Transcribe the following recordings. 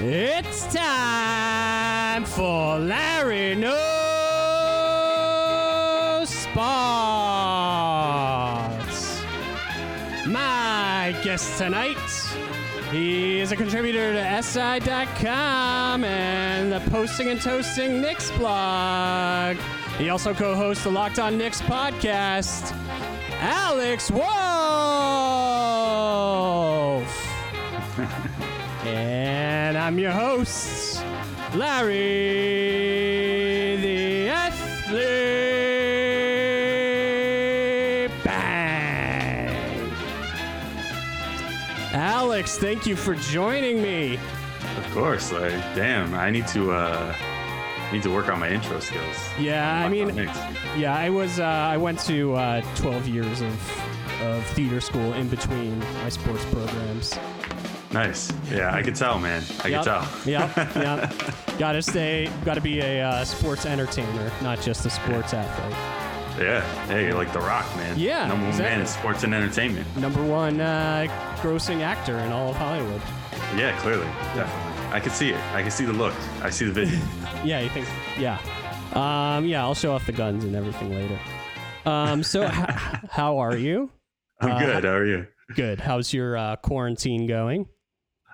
It's time for Larry Knows Sports. My guest tonight, he is a contributor to SI.com and the Posting and Toasting Knicks blog. He also co-hosts the Locked On Knicks podcast. Alex Wolf. I'm your host, Larry the Athlete. Bang. Alex, thank you for joining me. Of course, like damn, I need to uh need to work on my intro skills. Yeah, I mean, yeah, I was, uh, I went to uh, 12 years of, of theater school in between my sports programs. Nice. Yeah, I could tell, man. I Yep, could tell. Yep, yep. Gotta stay, gotta be a uh, sports entertainer, not just a sports athlete. Yeah. Hey, you're like The Rock, man. Yeah, Number one man exactly. in sports and entertainment. Number one uh, grossing actor in all of Hollywood. Yeah, clearly, definitely. I can see it. I can see the look. I see the vision. Yeah, you think? Yeah. Um, yeah, I'll show off the guns and everything later. Um, so, h- how are you? I'm Uh, good. How are you? Good. How's your uh, quarantine going?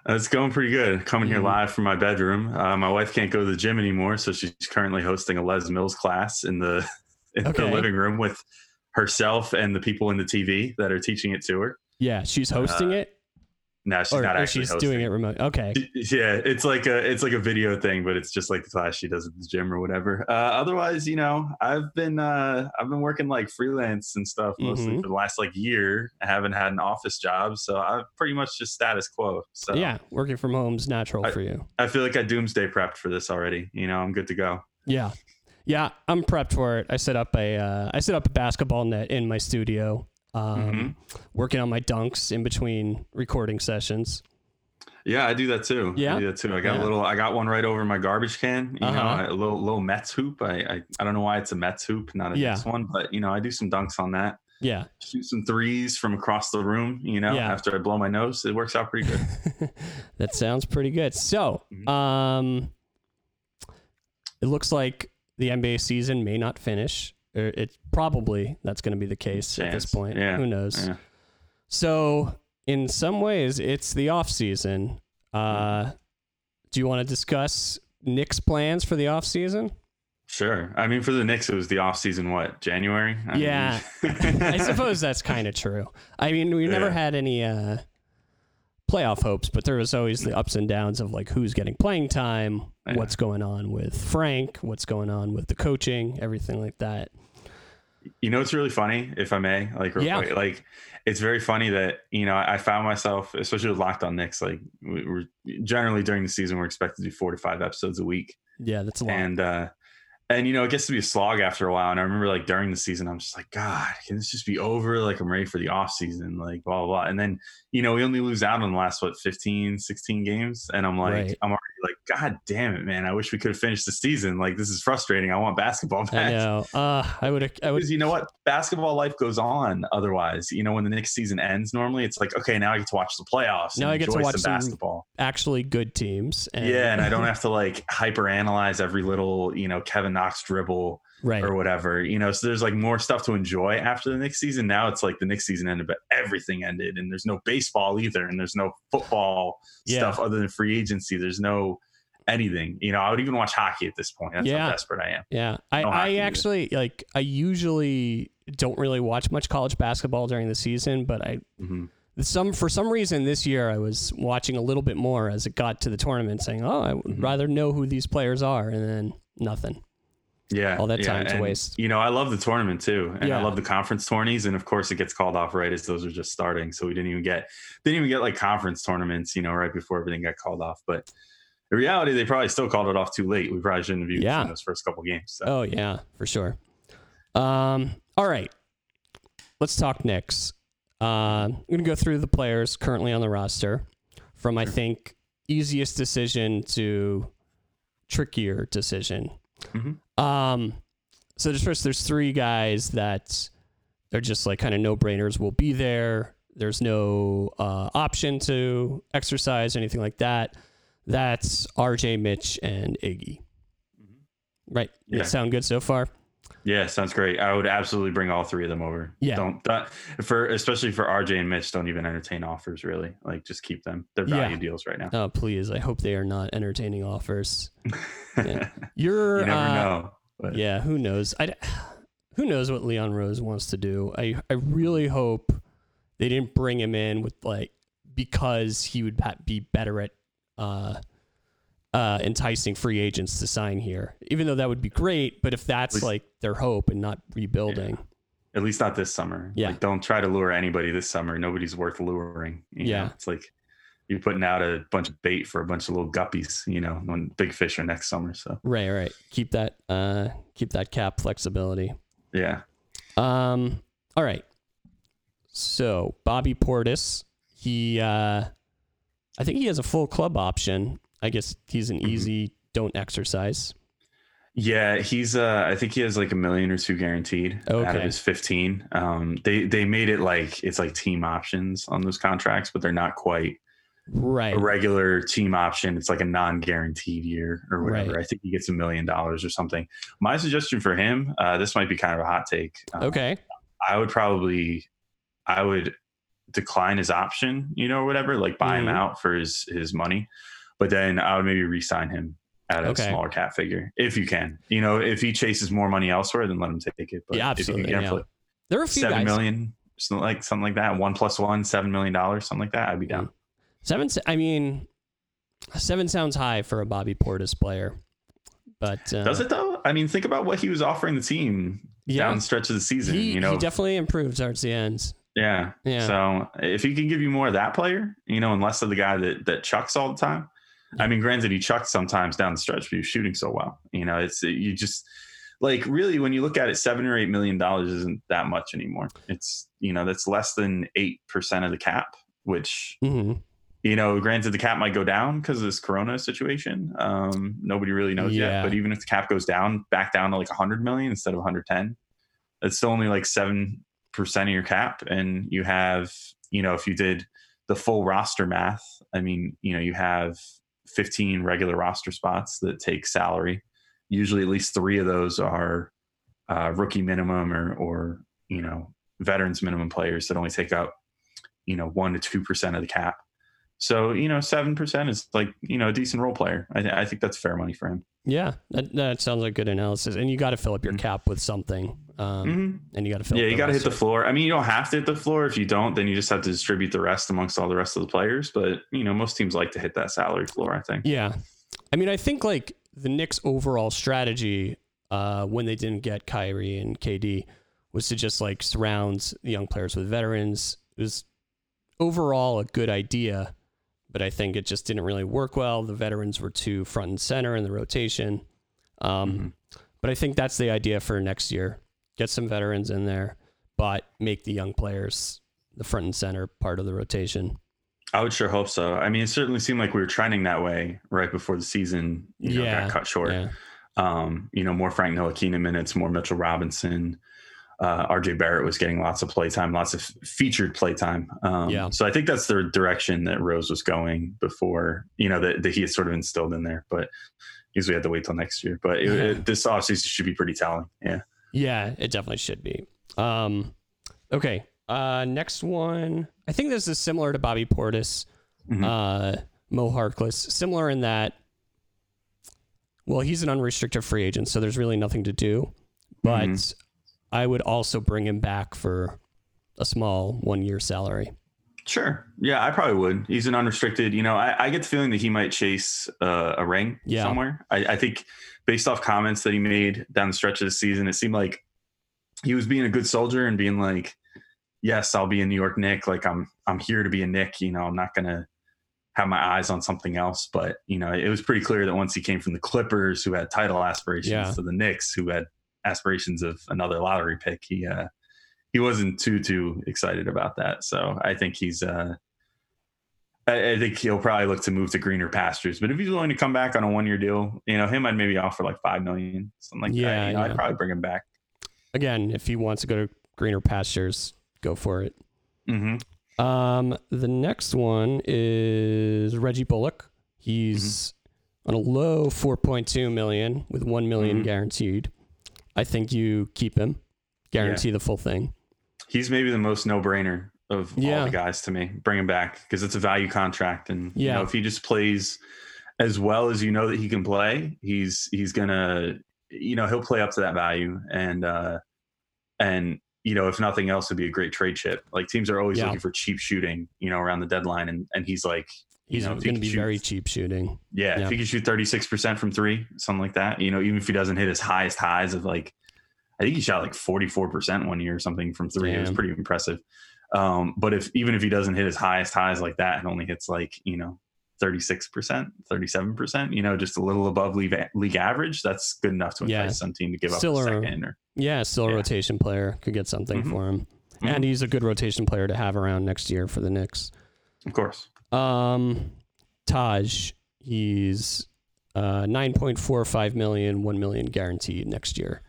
It's going pretty good. Coming here Mhm. live from my bedroom. Uh, my wife can't go to the gym anymore, so she's currently hosting a Les Mills class in the in Okay. the living room with herself and the people in the TV that are teaching it to her. Yeah, she's hosting Uh, it, No, she's or, not actually she's hosting. doing it remote. Okay. Yeah, it's like a it's like a video thing, but it's just like the class she does at the gym or whatever. Uh, otherwise, you know, I've been uh, I've been working like freelance and stuff mostly Mhm. for the last like year. I haven't had an office job, so I'm pretty much just status quo. So Yeah, working from home's natural I- for you. I feel like I doomsday prepped for this already. You know, I'm good to go. Yeah, yeah, I'm prepped for it. I set up a uh, I set up a basketball net in my studio. Um, Mhm. Working on my dunks in between recording sessions. Yeah, I do that too. Yeah? I do that too. I got Yeah. a little. I got one right over my garbage can. You Uh-huh. know, a little little Mets hoop. I, I I don't know why it's a Mets hoop, not a Yeah. Knicks one, but you know, I do some dunks on that. Yeah, shoot some threes from across the room, you know, Yeah. after I blow my nose. It works out pretty good. that sounds pretty good. So, Mhm. um, it looks like the NBA season may not finish. Or It probably that's going to be the case at this point. Yeah. Who knows? Yeah. So, in some ways, it's the off season. Uh, do you want to discuss Knicks' plans for the off season? Sure. I mean, for the Knicks, it was the off season. What January? I Yeah. mean- I suppose that's kind of true. I mean, we never Yeah. had any uh, playoff hopes, but there was always the ups and downs of like who's getting playing time, Yeah. what's going on with Frank, what's going on with the coaching, everything like that. You know, it's really funny, if I may, like, Yeah. quick, like it's very funny that you know I found myself, especially with Locked On Knicks, like we- we're generally during the season we're expected to do four to five episodes a week, Yeah, that's a lot. and uh and you know it gets to be a slog after a while and i remember like during the season i'm just like god can this just be over like i'm ready for the off season like blah blah blah and then you know we only lose out on the last what 15 16 games and i'm like Right. i'm already like god damn it man i wish we could have finished the season like this is frustrating i want basketball I back know. Uh, I would. I would. you know what basketball life goes on otherwise you know when the next season ends normally it's like okay now i get to watch the playoffs Now and I get to watch some- basketball Actually, good teams. And, yeah and i don't have to like hyper analyze every little you know kevin knox dribble right. or whatever, you know. So there's like more stuff to enjoy after the next season. Now it's like the next season ended, but everything ended, and there's no baseball either, and there's no football Yeah. stuff other than free agency. There's no anything. You know, I would even watch hockey at this point. That's Yeah. how desperate I am. Yeah, I, No I hockey either. actually like. I usually don't really watch much college basketball during the season, but I Mhm. some for some reason this year I was watching a little bit more as it got to the tournament, saying, "Oh, I would Mhm. rather know who these players are," and then nothing. Yeah, All that yeah, time to and, waste. You know, I love the tournament too, and Yeah. I love the conference tourneys, and of course it gets called off right as those are just starting. So we didn't even get didn't even get like conference tournaments, you know, right before everything got called off. But in reality, they probably still called it off too late. We probably shouldn't have used Yeah. in those first couple games. So. Oh yeah, for sure. Um, all right, let's talk Knicks. Uh, I'm gonna go through the players currently on the roster, from I think easiest decision to trickier decision. Mhm. Um, so there's first there's three guys that are just like kind of no brainers. Will be there. There's no uh, option to exercise or anything like that. That's RJ, Mitch, and Iggy. Right. Yeah. Sound good so far? Yeah, sounds great. I would absolutely bring all three of them over. Yeah. Don't that, for especially for RJ and Mitch. Don't even entertain offers. Really, like just keep them. They're Yeah. value deals right now. Oh, please. I hope they are not entertaining offers. Yeah. You're. you never uh, know. But Yeah, who knows? I, who knows what Leon Rose wants to do? I, I really hope they didn't bring him in with like because he would be better at uh, uh, enticing free agents to sign here. Even though that would be great, but if that's least- like their hope and not rebuilding, at least not this summer. Yeah. Like, don't try to lure anybody this summer. Nobody's worth luring. you Yeah. know? It's like you're putting out a bunch of bait for a bunch of little guppies. You know, when big fish are next summer. So right, right, keep that uh, keep that cap flexibility. yeah. Um. All right. So Bobby Portis, he, uh, I think he has a full club option. I guess he's an Mhm. easy don't exercise. Yeah, he's uh I think he has like a million or two guaranteed out of his 15. Um they they made it like it's like team options on those contracts, but they're not quite Right. a regular team option. It's like a non-guaranteed year or whatever. Right. I think he gets a million dollars or something. My suggestion for him, uh this might be kind of a hot take. Uh, Okay. I would probably I would decline his option, you know, or whatever, like buy Mhm. him out for his his money. But then I would maybe re-sign him at a Okay. smaller cap figure if you can. You know, if he chases more money elsewhere, then let him take it. But Yeah, if you absolutely, can get yeah. There are a few seven guys. million, something like something like that, one plus one, seven million dollars, something like that, I'd be down. Seven. I mean, seven sounds high for a Bobby Portis player, but uh, Does it though? I mean, think about what he was offering the team Yeah. down the stretch of the season. He, you know, he definitely improves towards the ends. Yeah. Yeah. So if he can give you more of that player, you know, and less of the guy that that chucks all the time. I mean, granted, he chucks sometimes down the stretch, but he was shooting so well. You know, it's you just like really when you look at it, seven or eight million dollars isn't that much anymore. It's you know that's less than eight percent of the cap, which hmm you know, granted the cap might go down because of this Corona situation. Um, nobody really knows Yeah. yet. But even if the cap goes down, back down to like 100 million instead of 110, it's still only like seven percent of your cap, and you have, you know, if you did the full roster math, I mean, you know, you have 15 regular roster spots that take salary. Usually, at least three of those are uh, rookie minimum or, or you know, veterans minimum players that only take up, you know, one to two percent of the cap. So you know, seven percent is like you know a decent role player. I, th- I think that's fair money for him. Yeah, that, that sounds like good analysis. And you got to fill up your Mhm. cap with something. Um, Mhm. And you got to fill. Yeah, you got to hit the floor. I mean, you don't have to hit the floor. If you don't, then you just have to distribute the rest amongst all the rest of the players. But you know, most teams like to hit that salary floor. I think. Yeah, I mean, I think like the Knicks' overall strategy uh, when they didn't get Kyrie and KD was to just like surround the young players with veterans. It was overall a good idea, but I think it just didn't really work well. The veterans were too front and center in the rotation. Um, Mhm. But I think that's the idea for next year. Get some veterans in there, but make the young players the front and center part of the rotation. I would sure hope so. I mean, it certainly seemed like we were trending that way right before the season. You know, Yeah, got cut short. Yeah. Um, you know, more Frank Ntilikina minutes, more Mitchell Robinson. Uh, RJ Barrett was getting lots of playtime, lots of featured playtime. Um, Yeah. So I think that's the direction that Rose was going before, you know, that, that he had sort of instilled in there. But because we had to wait till next year. But it, Yeah. it, this offseason should be pretty telling. Yeah. Yeah, it definitely should be. Um, okay. Uh, next one. I think this is similar to Bobby Portis, Mhm. uh, Mo Harkless. Similar in that, well, he's an unrestricted free agent, so there's really nothing to do. But Mhm. I would also bring him back for a small one year salary. Sure. Yeah, I probably would. He's an unrestricted. You know, I, I get the feeling that he might chase uh, a ring Yeah. somewhere. I, I think based off comments that he made down the stretch of the season, it seemed like he was being a good soldier and being like, "Yes, I'll be a New York Knick. Like I'm, I'm here to be a Knick. You know, I'm not gonna have my eyes on something else." But you know, it was pretty clear that once he came from the Clippers, who had title aspirations, Yeah. to the Knicks, who had aspirations of another lottery pick, he uh, he wasn't too too excited about that. So I think he's uh I, I think he'll probably look to move to greener pastures. But if he's willing to come back on a one year deal, you know, him I'd maybe offer like five million, something like Yeah, that. You know, yeah. I'd probably bring him back. Again, if he wants to go to greener pastures, go for it. Mm-hmm. Um, the next one is Reggie Bullock. He's on a low 4.2 million with 1 million Mhm. guaranteed. I think you keep him, guarantee the full thing. He's maybe the most no brainer of all the guys to me. Bring him back because it's a value contract, and you know if he just plays as well as you know that he can play, he's he's gonna you know he'll play up to that value, and uh and you know if nothing else, it'd be a great trade chip. Like teams are always Yeah. looking for cheap shooting, you know, around the deadline, and and he's like. You He's know, if going to be shoot- very cheap shooting. Yeah, Yeah. if he can shoot 36% from three, something like that, you know, even if he doesn't hit his highest highs of like, I think he shot like 44% one year or something from three. It was pretty impressive. Um, but if even if he doesn't hit his highest highs like that and only hits like, you know, 36%, 37%, you know, just a little above league, league average, that's good enough to entice Yeah. some team to give Still up a a- second or, Yeah, still a Yeah. rotation player. Could get something Mhm. for him. Mhm. And he's a good rotation player to have around next year for the Knicks. of course. Um, Taj, he's uh, 9.45 million, 1 million guaranteed next year.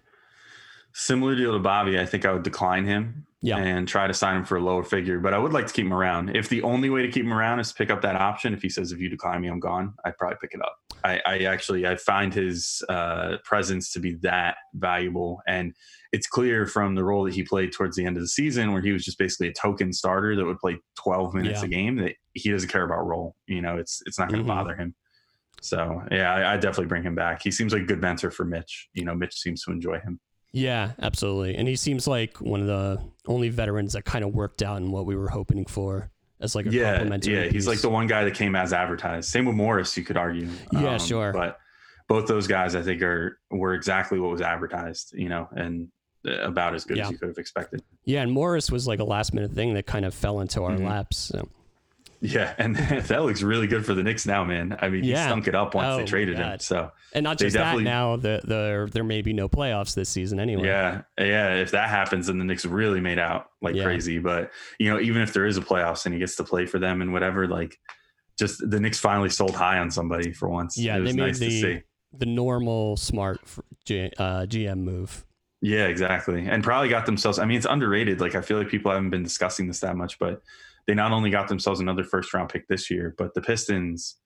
Similar deal to Bobby, I think I would decline him Yeah. and try to sign him for a lower figure. But I would like to keep him around. If the only way to keep him around is to pick up that option, if he says if you decline me, I'm gone, I'd probably pick it up. I, I actually I find his uh, presence to be that valuable, and it's clear from the role that he played towards the end of the season, where he was just basically a token starter that would play 12 minutes Yeah. a game. That he doesn't care about role. You know, it's it's not going to Mhm. bother him. So yeah, I, I definitely bring him back. He seems like a good mentor for Mitch. You know, Mitch seems to enjoy him. Yeah, absolutely. And he seems like one of the only veterans that kind of worked out in what we were hoping for as like a yeah, complementary. yeah. He's piece. like the one guy that came as advertised. Same with Morris, you could argue. Um, Yeah, sure. But both those guys, I think, are were exactly what was advertised. You know, and about as good Yeah. as you could have expected. Yeah, and Morris was like a last minute thing that kind of fell into our Mhm. laps. So. Yeah, and that looks really good for the Knicks now, man. I mean, he stunk it up once Oh, they traded him. So And not just that now, the, the, there may be no playoffs this season anyway. yeah, yeah. If that happens, then the Knicks really made out like Yeah. crazy. But you know, even if there is a playoffs and he gets to play for them and whatever, like, just the Knicks finally sold high on somebody for once. Yeah, it was they made nice to the- see. The normal smart G, uh, GM move. Yeah, exactly. And probably got themselves, I mean, it's underrated. Like, I feel like people haven't been discussing this that much, but they not only got themselves another first round pick this year, but the Pistons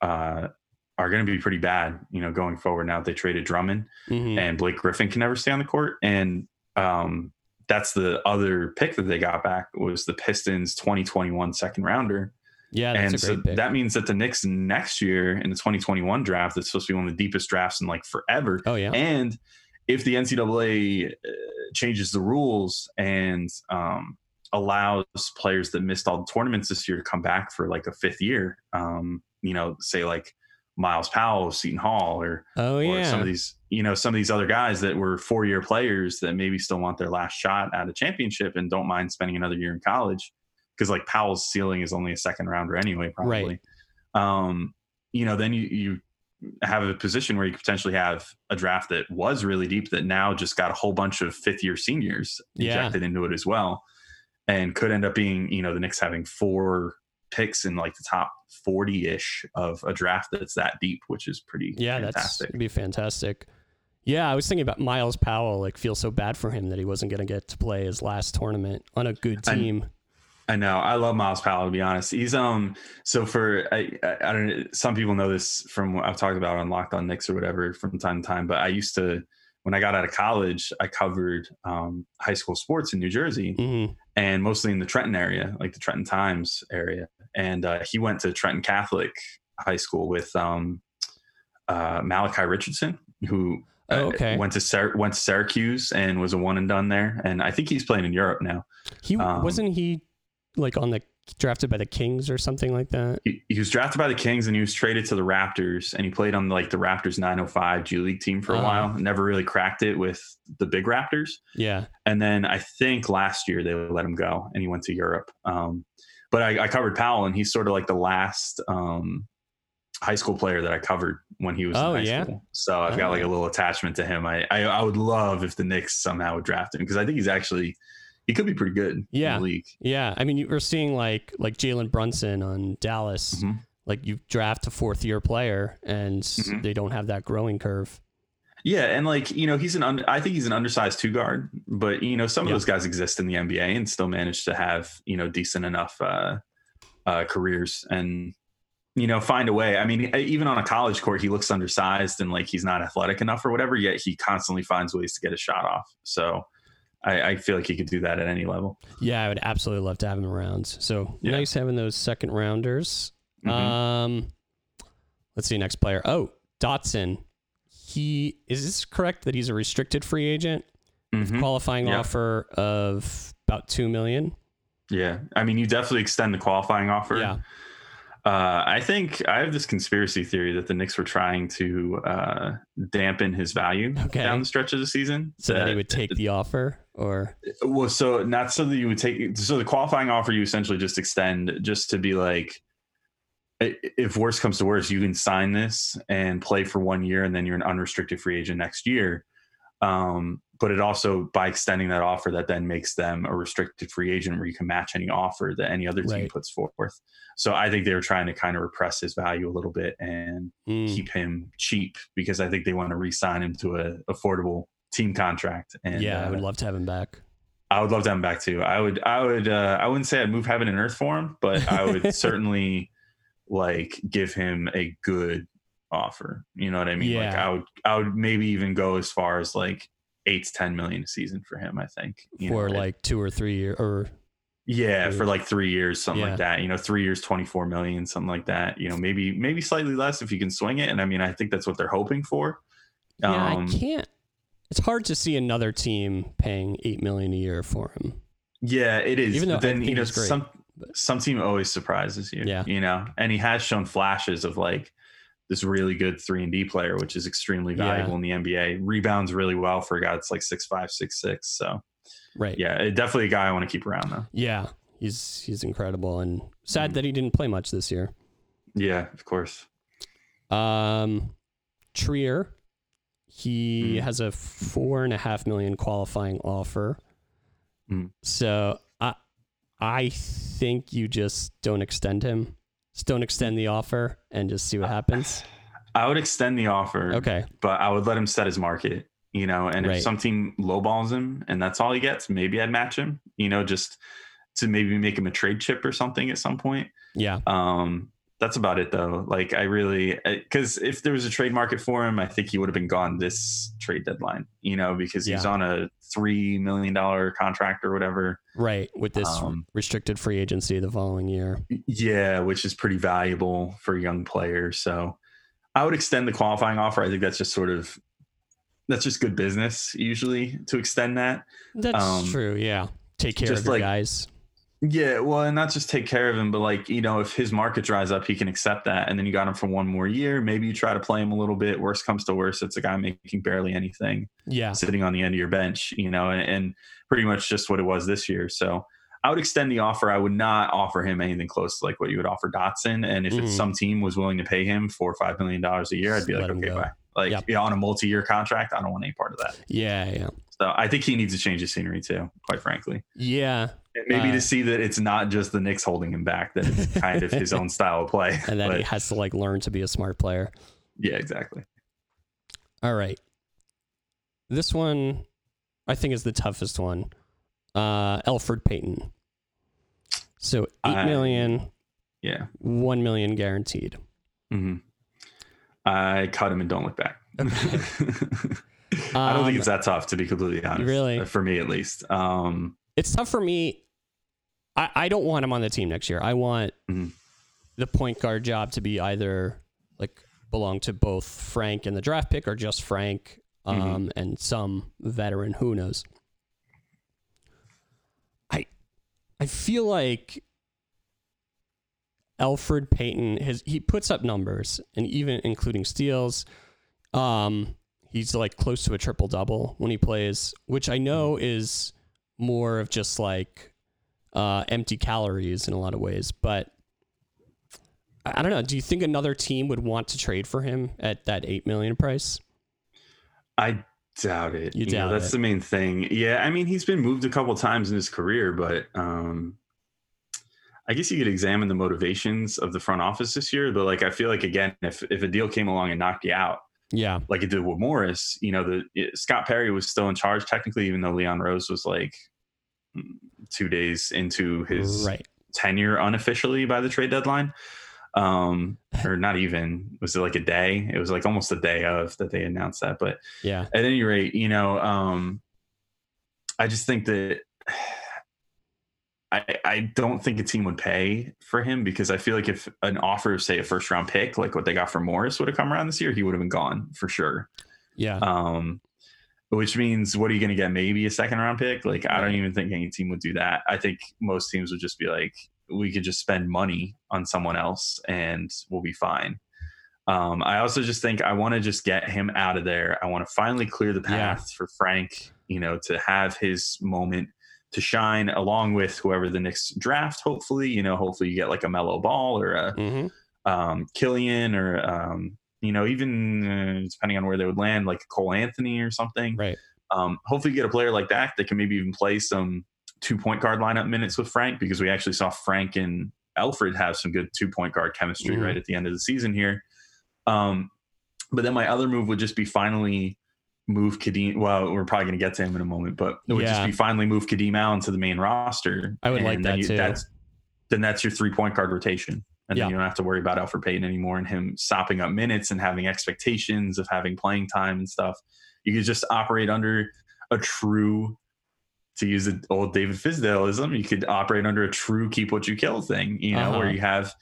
uh, are going to be pretty bad, you know, going forward now that they traded Drummond Mhm. and Blake Griffin can never stay on the court. And um, that's the other pick that they got back was the Pistons 2021 second rounder. Yeah, that's and a so pick. that means that the Knicks next year in the 2021 draft, that's supposed to be one of the deepest drafts in like forever. oh yeah, And if the NCAA uh, changes the rules and um, allows players that missed all the tournaments this year to come back for like a fifth year, um, you know, say like Myles Powell, Seton Hall, or, oh or yeah. some of these, you know, some of these other guys that were four year players that maybe still want their last shot at a championship and don't mind spending another year in college because like Powell's ceiling is only a second rounder anyway, probably. Um, you know, then you you have a position where you could potentially have a draft that was really deep that now just got a whole bunch of fifth year seniors Yeah. injected into it as well, and could end up being you know the Knicks having four picks in like the top forty ish of a draft that's that deep, which is pretty yeah, that's fantastic. it'd be fantastic. Yeah, I was thinking about Myles Powell. Like, feel so bad for him that he wasn't going to get to play his last tournament on a good team. I know. I love Myles Powell to be honest. He's um so for I, I I don't know some people know this from what I've talked about on Locked On Knicks or whatever from time to time, but I used to when I got out of college, I covered um, high school sports in New Jersey hmm and mostly in the Trenton area, like the Trenton Times area. And uh, he went to Trenton Catholic High School with um, uh, Malachi Richardson, who uh, Oh, okay. went to Syr- went to Syracuse and was a one and done there. And I think he's playing in Europe now. He Um, wasn't he like on the drafted by the Kings or something like that. he, he was drafted by the Kings and he was traded to the Raptors and he played on like the Raptors 905 G League team for a Oh. while. Never really cracked it with the big Raptors. Yeah, And then I think last year they let him go and he went to Europe. Um, but I, I covered Powell and he's sort of like the last um, high school player that I covered when he was Oh, in high yeah? school. So I've got like a Oh. little attachment to him. I, I, I would love if the Knicks somehow would draft him because I think he's actually, he could be pretty good Yeah. in the league. yeah. I mean, you were seeing like like Jalen Brunson on Dallas. Mhm. Like you draft a fourth year player and Mhm. they don't have that growing curve. Yeah, and like you know, he's an un- I think he's an undersized two guard, but you know, some Yeah. of those guys exist in the NBA and still manage to have you know decent enough uh, uh, careers. And you know, find a way. I mean, even on a college court, he looks undersized and like he's not athletic enough or whatever. Yet he constantly finds ways to get a shot off. So I, I feel like he could do that at any level. Yeah, I would absolutely love to have him around. So Yeah. nice having those second rounders. Mhm. Um, let's see next player. Oh, Dotson. He is this correct that he's a restricted free agent? Mhm. Qualifying Yeah. offer of about two million. Yeah, I mean, you definitely extend the qualifying offer. Yeah. Uh, I think I have this conspiracy theory that the Knicks were trying to uh, dampen his value Okay. down the stretch of the season. So that he would take the offer, or Well, so not so that you would take. So the qualifying offer you essentially just extend just to be like, if worst comes to worst, you can sign this and play for one year, and then you're an unrestricted free agent next year. Um, but it also by extending that offer, that then makes them a restricted free agent where you can match any offer that any other team Right. puts forth. So I think they were trying to kind of repress his value a little bit and Mm, keep him cheap because I think they want to re-sign him to a affordable team contract. And yeah, I uh, would love to have him back. I would love to have him back too. I would, I would, uh, I wouldn't say I'd move heaven and earth for him, but I would certainly like give him a good offer. You know what I mean? Like Yeah. I would, I would maybe even go as far as like eight to 10 million a season for him. I think you for know, like two or three year or yeah, Three for like three years, something Yeah. like that. You know, three years, 24 million, something like that. You know, maybe, maybe slightly less if you can swing it. And I mean, I think that's what they're hoping for. yeah, Um, I can't. It's hard to see another team paying eight million a year for him. Yeah, it is. Even though but I then you know some but- some team always surprises you. Yeah. you know, and he has shown flashes of like this really good three and D player, which is extremely Yeah. valuable in the NBA. Rebounds really well for a guy that's like six five, six six. So Right. yeah, it- definitely a guy I want to keep around though. Yeah. He's he's incredible and sad Mhm. that he didn't play much this year. Yeah, of course. Um, Trier, he Mhm. has a four and a half million qualifying offer. Mhm. So I I think you just don't extend him. Just don't extend the offer and just see what happens. I would extend the offer, Okay. but I would let him set his market. You know, and Right. if some team lowballs him and that's all he gets, maybe I'd match him. You know, just to maybe make him a trade chip or something at some point. Yeah. Um, that's about it though. Like I really, because if there was a trade market for him, I think he would have been gone this trade deadline. You know, because he's Yeah. on a three million dollar contract or whatever. Right. With this Um, restricted free agency the following year. Yeah, which is pretty valuable for a young player. So I would extend the qualifying offer. I think that's just sort of that's just good business usually to extend that. That's Um, true. Yeah. Take care of your like- guys. Yeah, well, and not just take care of him, but like you know, if his market dries up, he can accept that, and then you got him for one more year. Maybe you try to play him a little bit. Worst comes to worst, it's a guy making barely anything, Yeah. sitting on the end of your bench, you know, and, and pretty much just what it was this year. So I would extend the offer. I would not offer him anything close to like what you would offer Dotson. And if it's mm-hmm. some team was willing to pay him four or five million dollars a year, I'd be Let like, okay, go. bye. Like Yep. yeah, on a multi-year contract, I don't want any part of that. Yeah. Yeah. So I think he needs to change his scenery too, quite frankly. Yeah. Maybe Uh, to see that it's not just the Knicks holding him back, that it's kind of his own style of play. And that But, he has to like learn to be a smart player. yeah, exactly. All right. This one I think is the toughest one. Uh Elfrid Payton. So eight I- million, Yeah. one million guaranteed. Mm-hmm. I cut him and don't look back. I don't Um, think it's that tough, to be completely honest. Really? Uh, for me at least. Um, It's tough for me. I, I don't want him on the team next year. I want Mhm. the point guard job to be either like belong to both Frank and the draft pick or just Frank um, Mhm. and some veteran. Who knows? I I feel like Elfrid Payton his he puts up numbers and even including steals. Um, he's like close to a triple double when he plays, which I know is more of just like uh, empty calories in a lot of ways. But I don't know. Do you think another team would want to trade for him at that eight million price? I doubt it. You know, doubt that's it. the main thing. Yeah, I mean, he's been moved a couple times in his career, but um, I guess you could examine the motivations of the front office this year. But like, I feel like again, if if a deal came along and knocked you out, Yeah, like it did with Morris, you know, the it, Scott Perry was still in charge technically, even though Leon Rose was like two days into his right. tenure unofficially by the trade deadline. Um, or not even was it like a day? It was like almost a day of that they announced that. But Yeah. at any rate, you know, um, I just think that I, I don't think a team would pay for him because I feel like if an offer of say a first round pick like what they got for Morris would have come around this year, he would have been gone for sure. Yeah. Um, which means what are you going to get? Maybe a second round pick? Like I don't even think any team would do that. I think most teams would just be like, we could just spend money on someone else and we'll be fine. Um, I also just think I want to just get him out of there. I want to finally clear the Yeah. path for Frank, you know, to have his moment to shine along with whoever the next draft. Hopefully, you know, hopefully you get like a Melo Ball or a hmm um, Killian or um, you know even uh, depending on where they would land, like Cole Anthony or something. Right. Um, hopefully, you get a player like that that can maybe even play some two point guard lineup minutes with Frank because we actually saw Frank and Elfrid have some good two point guard chemistry Mhm. right at the end of the season here. Um, but then my other move would just be finally move Kadeem. Well, we're probably going to get to him in a moment, but it would Yeah. just be finally move Kadeem Allen to the main roster. I would like that then too. That's then that's your three point guard rotation. And Yeah. then you don't have to worry about Elfrid Payton anymore and him sopping up minutes and having expectations of having playing time and stuff. You could just operate under a true, to use the old David Fizdaleism, you could operate under a true keep what you kill thing, you know, Uh-huh. where you have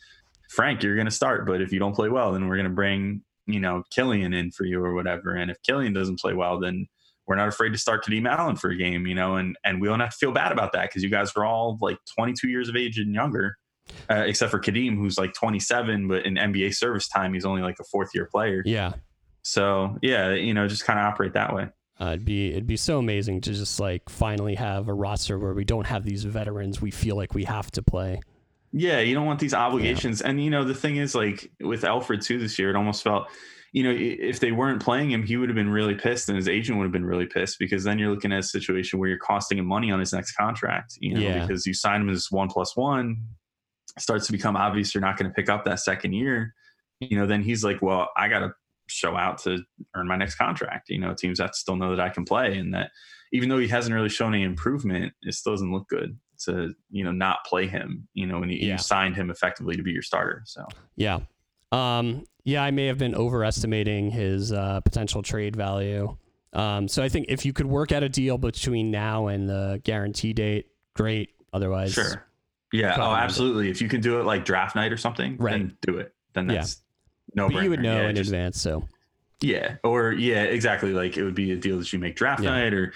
Frank, you're going to start, but if you don't play well, then we're going to bring, you know, Killian in for you or whatever. And if Killian doesn't play well, then we're not afraid to start Kadeem Allen for a game, you know, and, and we don't have to feel bad about that because you guys are all like 22 years of age and younger, uh, except for Kadeem, who's like 27, but in NBA service time, he's only like a fourth year player. Yeah. So yeah, you know, just kind of operate that way. Uh, it'd be it'd be so amazing to just like finally have a roster where we don't have these veterans we feel like we have to play. Yeah, you don't want these obligations. And you know, the thing is, like with Elfrid too this year, it almost felt, you know, if they weren't playing him, he would have been really pissed, and his agent would have been really pissed because then you're looking at a situation where you're costing him money on his next contract. You know, Yeah. because you signed him as one plus one, starts to become obvious you're not going to pick up that second year. You know, then he's like, well, I got to show out to earn my next contract. You know, teams have to still know that I can play, and that even though he hasn't really shown any improvement, it still doesn't look good to you know not play him. You know, when you, Yeah. you signed him effectively to be your starter. So Yeah. Um, yeah, I may have been overestimating his uh, potential trade value. Um, so I think if you could work out a deal between now and the guarantee date, great. Otherwise, sure, yeah, oh, absolutely. If you can do it like draft night or something, Right. then do it. Then Yeah. that's no. but you would know Yeah, in just- advance. So Yeah, or yeah, exactly. Like it would be a deal that you make draft Yeah. night, or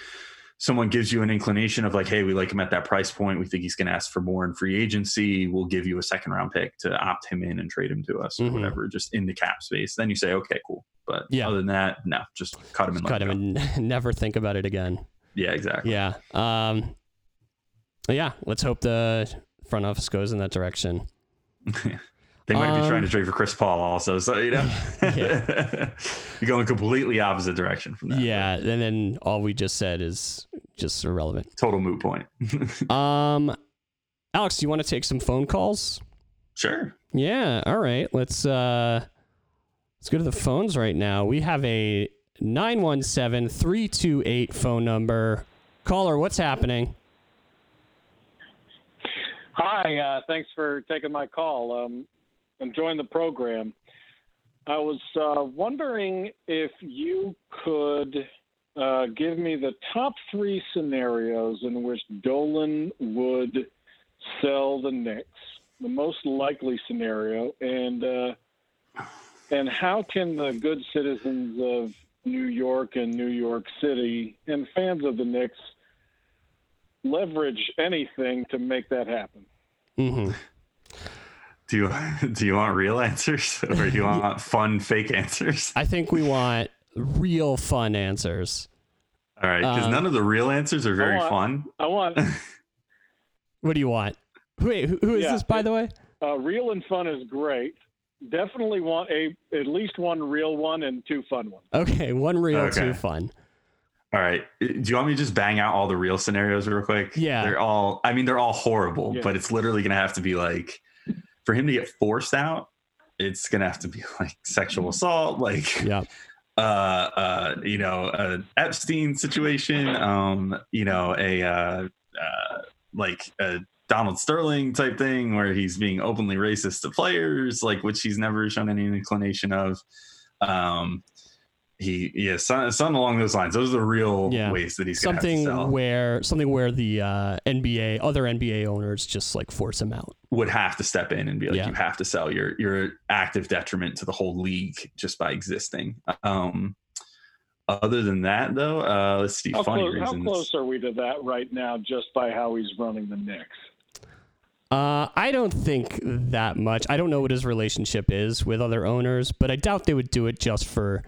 someone gives you an inclination of like, hey, we like him at that price point. We think he's going to ask for more in free agency. We'll give you a second round pick to opt him in and trade him to us or whatever, just in the cap space. Then you say, okay, cool. But Yeah. other than that, no, just cut him and cut him him and never think about it again. Yeah, exactly. Yeah. Um, yeah. Let's hope the front office goes in that direction. They might be Um, trying to trade for Chris Paul also. So, you know, Yeah. you're going completely opposite direction from that. Yeah. And then all we just said is just irrelevant. Total moot point. Um, Alex, do you want to take some phone calls? sure. Yeah, all right. Let's uh let's go to the phones right now. We have a 917-328 phone number. Caller, what's happening? Hi, uh, thanks for taking my call. Um, enjoying the program. I was uh, wondering if you could uh, give me the top three scenarios in which Dolan would sell the Knicks, the most likely scenario, and uh, and how can the good citizens of New York and New York City and fans of the Knicks leverage anything to make that happen? Mhm. Do you do you want real answers or do you want fun fake answers? I think we want real fun answers. All right, because Um, none of the real answers are very I want- fun. I want What do you want? Wait, who, who is Yeah. this by the way? uh, real and fun is great. Definitely want a at least one real one and two fun ones. Okay, one real, Okay. two fun. All right, do you want me to just bang out all the real scenarios real quick? Yeah. they're all. I mean, they're all horrible, Yeah. but it's literally gonna have to be like, for him to get forced out, it's gonna have to be like sexual assault, like Yeah. uh, uh, you know, an Epstein situation, um, you know, a uh, uh, like a Donald Sterling type thing where he's being openly racist to players, like which he's never shown any inclination of. Um, he yeah, something, something along those lines. Those are the real Yeah. ways that he's gonna have to something sell. where something where the uh, NBA other NBA owners just like force him out. would have to step in and be like, Yeah. you have to sell. You're you're active detriment to the whole league just by existing. Um, other than that, though, uh, let's see. How, funny close, how close are we to that right now, just by how he's running the Knicks? Uh, I don't think that much. I don't know what his relationship is with other owners, but I doubt they would do it just for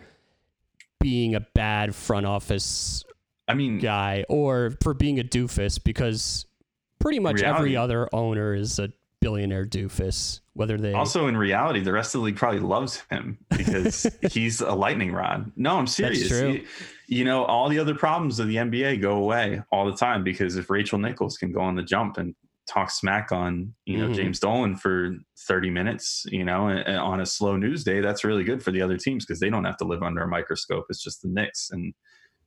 being a bad front office I mean, guy or for being a doofus because pretty much every other owner is a billionaire doofus, whether they also in reality, the rest of the league probably loves him because he's a lightning rod. No, I'm serious. true. You, you know, all the other problems of the NBA go away all the time because if Rachel Nichols can go on the jump and talk smack on, you know, Mhm. James Dolan for 30 minutes, you know, and, and on a slow news day, that's really good for the other teams because they don't have to live under a microscope. It's just the Knicks and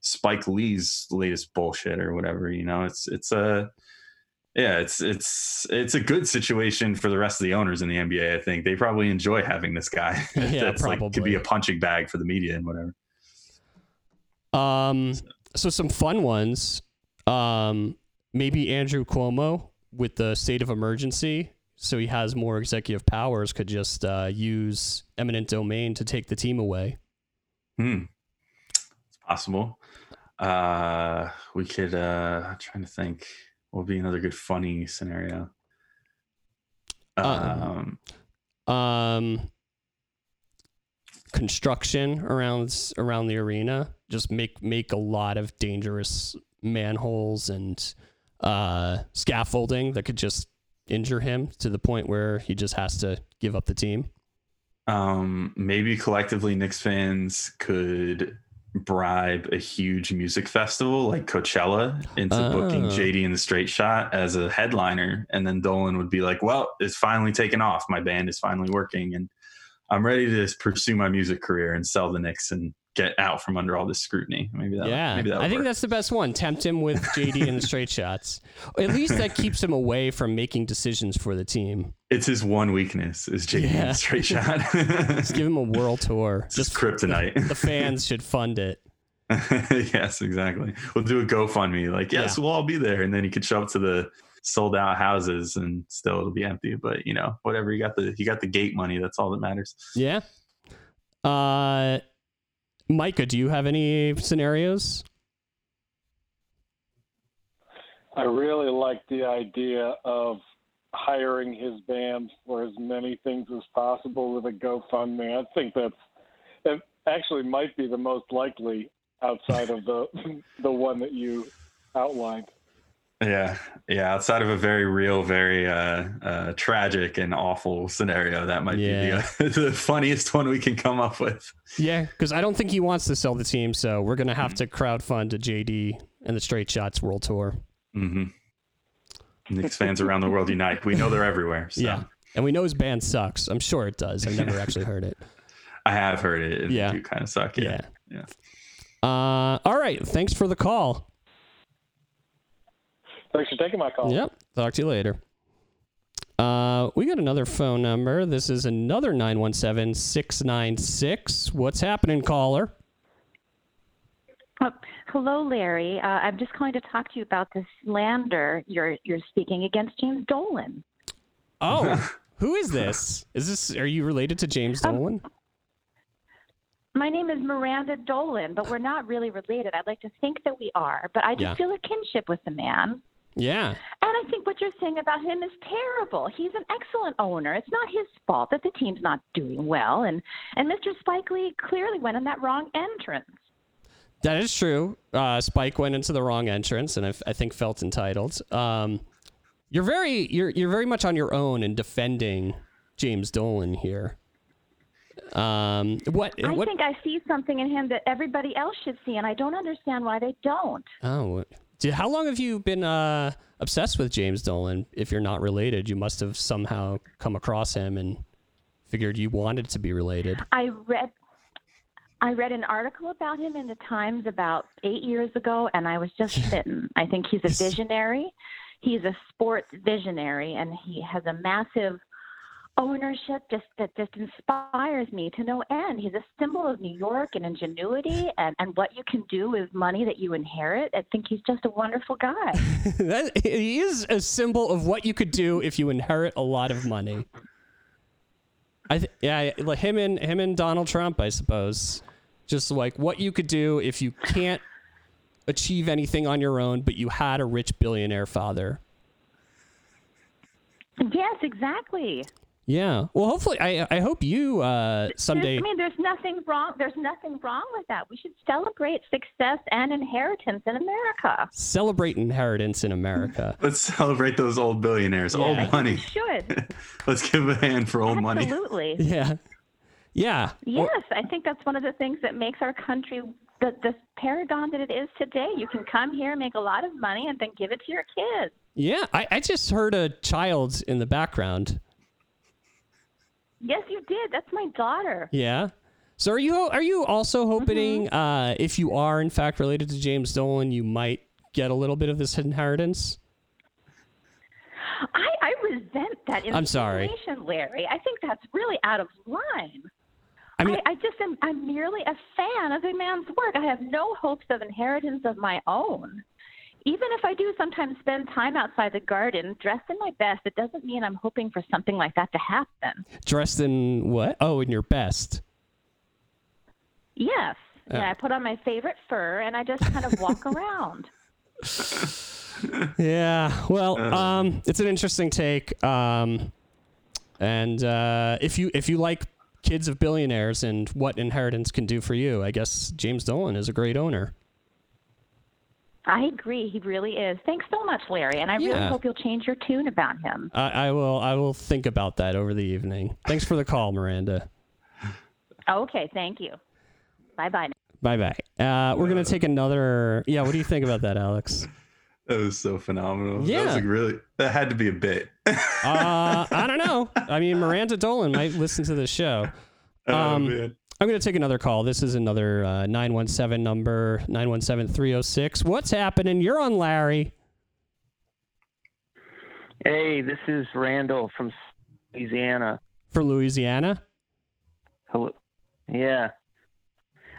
Spike Lee's latest bullshit or whatever, you know, it's, it's a, yeah, it's it's it's a good situation for the rest of the owners in the NBA. I think they probably enjoy having this guy. Yeah, that's like could be a punching bag for the media and whatever. Um, so some fun ones. Um, maybe Andrew Cuomo with the state of emergency, so he has more executive powers, could just uh, use eminent domain to take the team away. Hmm, it's possible. Uh, we could. Uh, I'm trying to think. What would be another good funny scenario? Um, Um, Um, construction around around the arena, just make make a lot of dangerous manholes and uh, scaffolding that could just injure him to the point where he just has to give up the team. um, maybe collectively, Knicks fans could bribe a huge music festival like Coachella into booking Oh. JD and the Straight Shot as a headliner, and then Dolan would be like, "Well, it's finally taken off. My band is finally working, and I'm ready to pursue my music career and sell the Knicks and get out from under all this scrutiny." Maybe that. yeah, maybe that. I think that's the best one. Tempt him with JD and the straight shots. At least that keeps him away from making decisions for the team. it's his one weakness is JD Yeah. the Straight Shot. Just give him a world tour. It's just kryptonite. the fans should fund it. yes, exactly. We'll do a GoFundMe. Like, yes, Yeah. we'll all be there, and then you could show up to the sold out houses, and still it'll be empty. But you know, whatever. You got the you got the gate money. That's all that matters. Yeah. Uh, Micah, do you have any scenarios? I really like the idea of hiring his band for as many things as possible with a GoFundMe. I think that's it actually might be the most likely outside of the the one that you outlined. Yeah, yeah. Outside of a very real, very uh, uh, tragic and awful scenario, that might Yeah. be the, the funniest one we can come up with. Yeah, because I don't think he wants to sell the team, so we're gonna have to crowdfund a JD and the Straight Shots World Tour. Mm hmm Knicks fans around the world unite. We know they're everywhere. So Yeah, and we know his band sucks. I'm sure it does. I've never actually heard it. I have heard it. Yeah. Do kind of suck. Yeah. Yeah. Yeah. Uh, all right. Thanks for the call. Thanks for taking my call. Yep. Talk to you later. Uh, we got another phone number. This is another 917 696. What's happening, caller? Uh, hello, Larry. Uh, I'm just calling to talk to you about the slander you're you're speaking against James Dolan. Oh, who is this? Is this, are you related to James Dolan? My name is Miranda Dolan, but we're not really related. I'd like to think that we are, but I just Yeah. feel a kinship with the man. Yeah. And I think what you're saying about him is terrible. He's an excellent owner. It's not his fault that the team's not doing well, and and Mr. Spike Lee clearly went in that wrong entrance. That is true. Uh, Spike went into the wrong entrance, and I, think felt entitled. Um, you're very you're you're very much on your own in defending James Dolan here. Um, what I what? think I see something in him that everybody else should see, and I don't understand why they don't. oh, how long have you been uh, obsessed with James Dolan? If you're not related, you must have somehow come across him and figured you wanted to be related. I read I read an article about him in the Times about eight years ago, and I was just smitten. I think he's a visionary. he's a sports visionary and he has a massive ownership just that just inspires me to no end. He's a symbol of New York and ingenuity and, and what you can do with money that you inherit. I think he's just a wonderful guy. that, he is a symbol of what you could do if you inherit a lot of money. I th- yeah, like him and him and Donald Trump, I suppose. Just like what you could do if you can't achieve anything on your own, but you had a rich billionaire father. Yes, exactly. Yeah. Well, hopefully, I I hope you uh, someday. There's, I mean, there's nothing wrong. There's nothing wrong with that. We should celebrate success and inheritance in America. Celebrate inheritance in America. Let's celebrate those old billionaires, Yeah. old money. We should. Let's give a hand for old money. Absolutely. yeah. Yeah. Well, Yes, I think that's one of the things that makes our country the, the paragon that it is today. You can come here, make a lot of money, and then give it to your kids. yeah. I, I just heard a child in the background. Yes, you did. That's my daughter. Yeah. So are you are you also hoping Mm-hmm. uh, if you are in fact related to James Dolan, you might get a little bit of this inheritance? I, I resent that I'm sorry. Larry. I think that's really out of line. I mean, I, I just am I'm merely a fan of a man's work. I have no hopes of inheritance of my own. Even if I do sometimes spend time outside the garden dressed in my best, it doesn't mean I'm hoping for something like that to happen. dressed in what? Oh, in your best. Yes. Yeah. Yeah, I put on my favorite fur and I just kind of walk around. Yeah. Well, um, it's an interesting take. Um, and uh, if you if you like kids of billionaires and what inheritance can do for you, I guess James Dolan is a great owner. I agree. He really is. Thanks so much, Larry. And I really hope you'll change your tune about him. I, I will I will think about that over the evening. Thanks for the call, Miranda. Okay, thank you. Bye bye. Bye bye. Uh, we're gonna take another. Yeah. What do you think about that, Alex? That was so phenomenal. That Yeah. was like really that had to be a bit. Uh, I don't know. I mean, Miranda Dolan might listen to the show. oh Um, man. I'm going to take another call. This is another uh, 917 number, 917 306. What's happening? You're on Larry. Hey, this is Randall from Louisiana. For Louisiana. Hello. Yeah.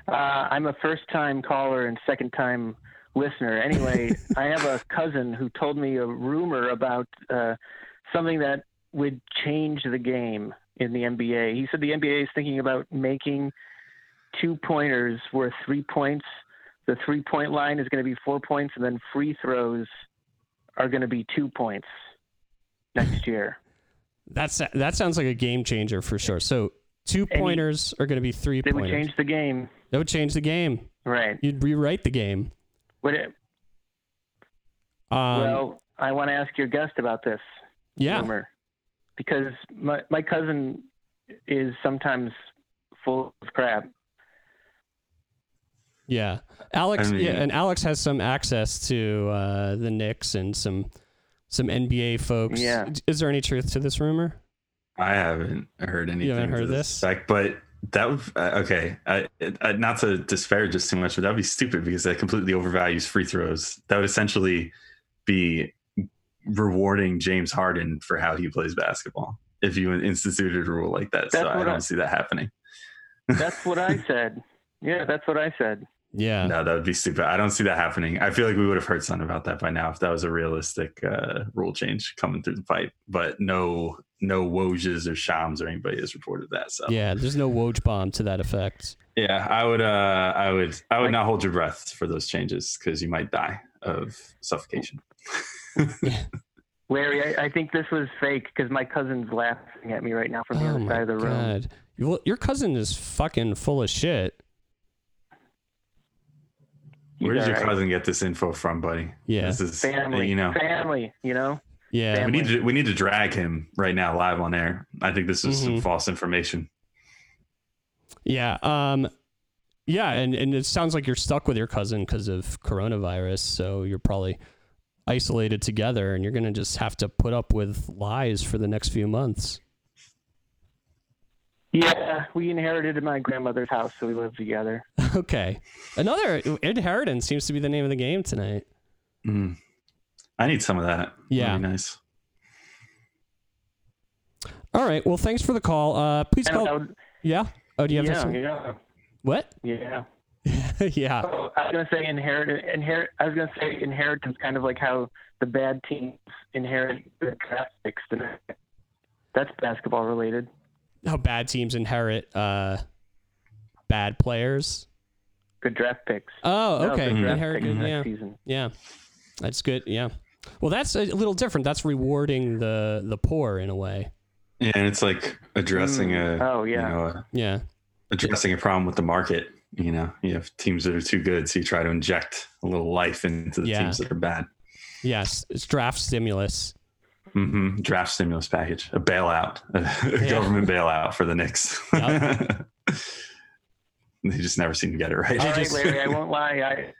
Uh, I'm a first time caller and second time listener. Anyway, I have a cousin who told me a rumor about uh, something that would change the game in the NBA. He said the NBA is thinking about making two pointers worth three points. The three point line is going to be four points, and then free throws are going to be two points next year. That's that sounds like a game changer for sure. So two pointers are going to be three They would change the game. that would change the game. Right. You'd rewrite the game. Would it, Um, well, I want to ask your guest about this yeah. rumor because my my cousin is sometimes full of crap. Yeah. Alex. I mean- yeah, and Alex has some access to uh, the Knicks and some some NBA folks. Yeah. Is there any truth to this rumor? I haven't heard anything. You haven't heard this this? effect, but that would uh, okay. I, uh, not to disparage this too much, but that would be stupid because that completely overvalues free throws. That would essentially be rewarding James Harden for how he plays basketball if you instituted a rule like that. so I don't I- see that happening. That's what I said. Yeah, that's what I said. Yeah. No, that would be stupid. I don't see that happening. I feel like we would have heard something about that by now if that was a realistic uh, rule change coming through the pipe. But no, no Wojs or Shams or anybody has reported that. So Yeah. There's no Woj bomb to that effect. Yeah, I would. Uh, I would. I would Like- not hold your breath for those changes because you might die of suffocation. Larry, I, I think this was fake because my cousin's laughing at me right now from the oh other my side of the room. god. Well, your cousin is fucking full of shit. He's Where did your all right. cousin get this info from, buddy? Yeah. This is Family, You know, family. You know. Yeah. we need to we need to drag him right now live on air. I think this is some Mhm. false information. Yeah. Um. Yeah, and, and it sounds like you're stuck with your cousin because of coronavirus, so you're probably isolated together, and you're gonna just have to put up with lies for the next few months. Yeah, we inherited my grandmother's house, so we live together. okay. Another inheritance seems to be the name of the game tonight. Mm. I need some of that. Yeah. That'd be nice. All right. Well, thanks for the call. Uh, please call. would- Yeah. Oh, do you have yeah, some? yeah, What? yeah. yeah. Oh, I was gonna say inherit inherit. I was gonna say inheritance, kind of like how the bad teams inherit the draft picks. That's basketball related. How bad teams inherit uh, bad players. Good draft picks. Oh, okay. good draft Inherit. picks next Yeah. season. Yeah. That's good. Yeah. Well, that's a little different. That's rewarding the the poor in a way. Yeah, and it's like addressing Mm. a Oh, yeah. you know, a- Yeah. addressing a problem with the market. You know, you have teams that are too good, so you try to inject a little life into the Yeah. teams that are bad. Yes. It's draft stimulus. hmm Draft stimulus package, a bailout, a Yeah. government bailout for the Knicks. Yep. they just never seem to get it right. All right, Larry. I won't lie. I